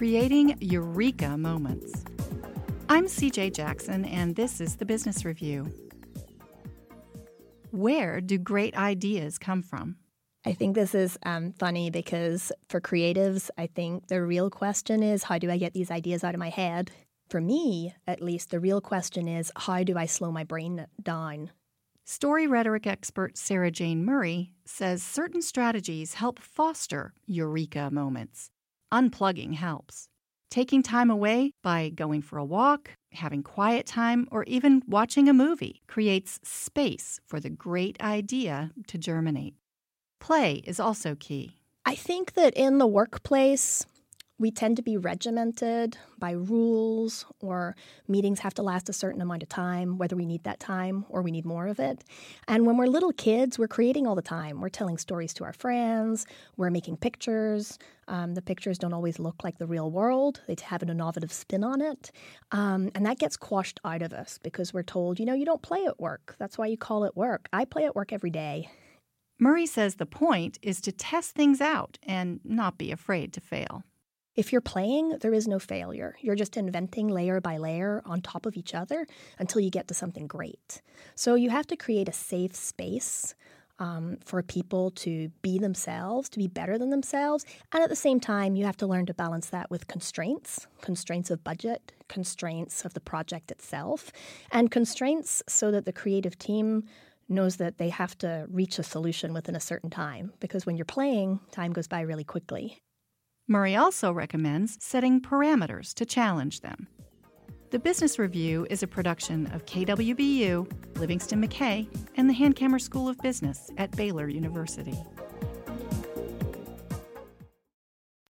creating eureka moments. I'm CJ Jackson, and this is the Business Review. Where do great ideas come from? I think this is um, funny because for creatives, I think the real question is how do I get these ideas out of my head? For me, at least, the real question is how do I slow my brain down? Story rhetoric expert Sarah Jane Murray says certain strategies help foster eureka moments. Unplugging helps. Taking time away by going for a walk, having quiet time, or even watching a movie creates space for the great idea to germinate. Play is also key. I think that in the workplace, we tend to be regimented by rules or meetings have to last a certain amount of time, whether we need that time or we need more of it. And when we're little kids, we're creating all the time. We're telling stories to our friends, we're making pictures. Um, the pictures don't always look like the real world, they have an innovative spin on it. Um, and that gets quashed out of us because we're told, you know, you don't play at work. That's why you call it work. I play at work every day. Murray says the point is to test things out and not be afraid to fail. If you're playing, there is no failure. You're just inventing layer by layer on top of each other until you get to something great. So you have to create a safe space um, for people to be themselves, to be better than themselves. And at the same time, you have to learn to balance that with constraints constraints of budget, constraints of the project itself, and constraints so that the creative team knows that they have to reach a solution within a certain time because when you're playing, time goes by really quickly. Murray also recommends setting parameters to challenge them. The Business Review is a production of KWBU, Livingston McKay, and the Hankamer School of Business at Baylor University.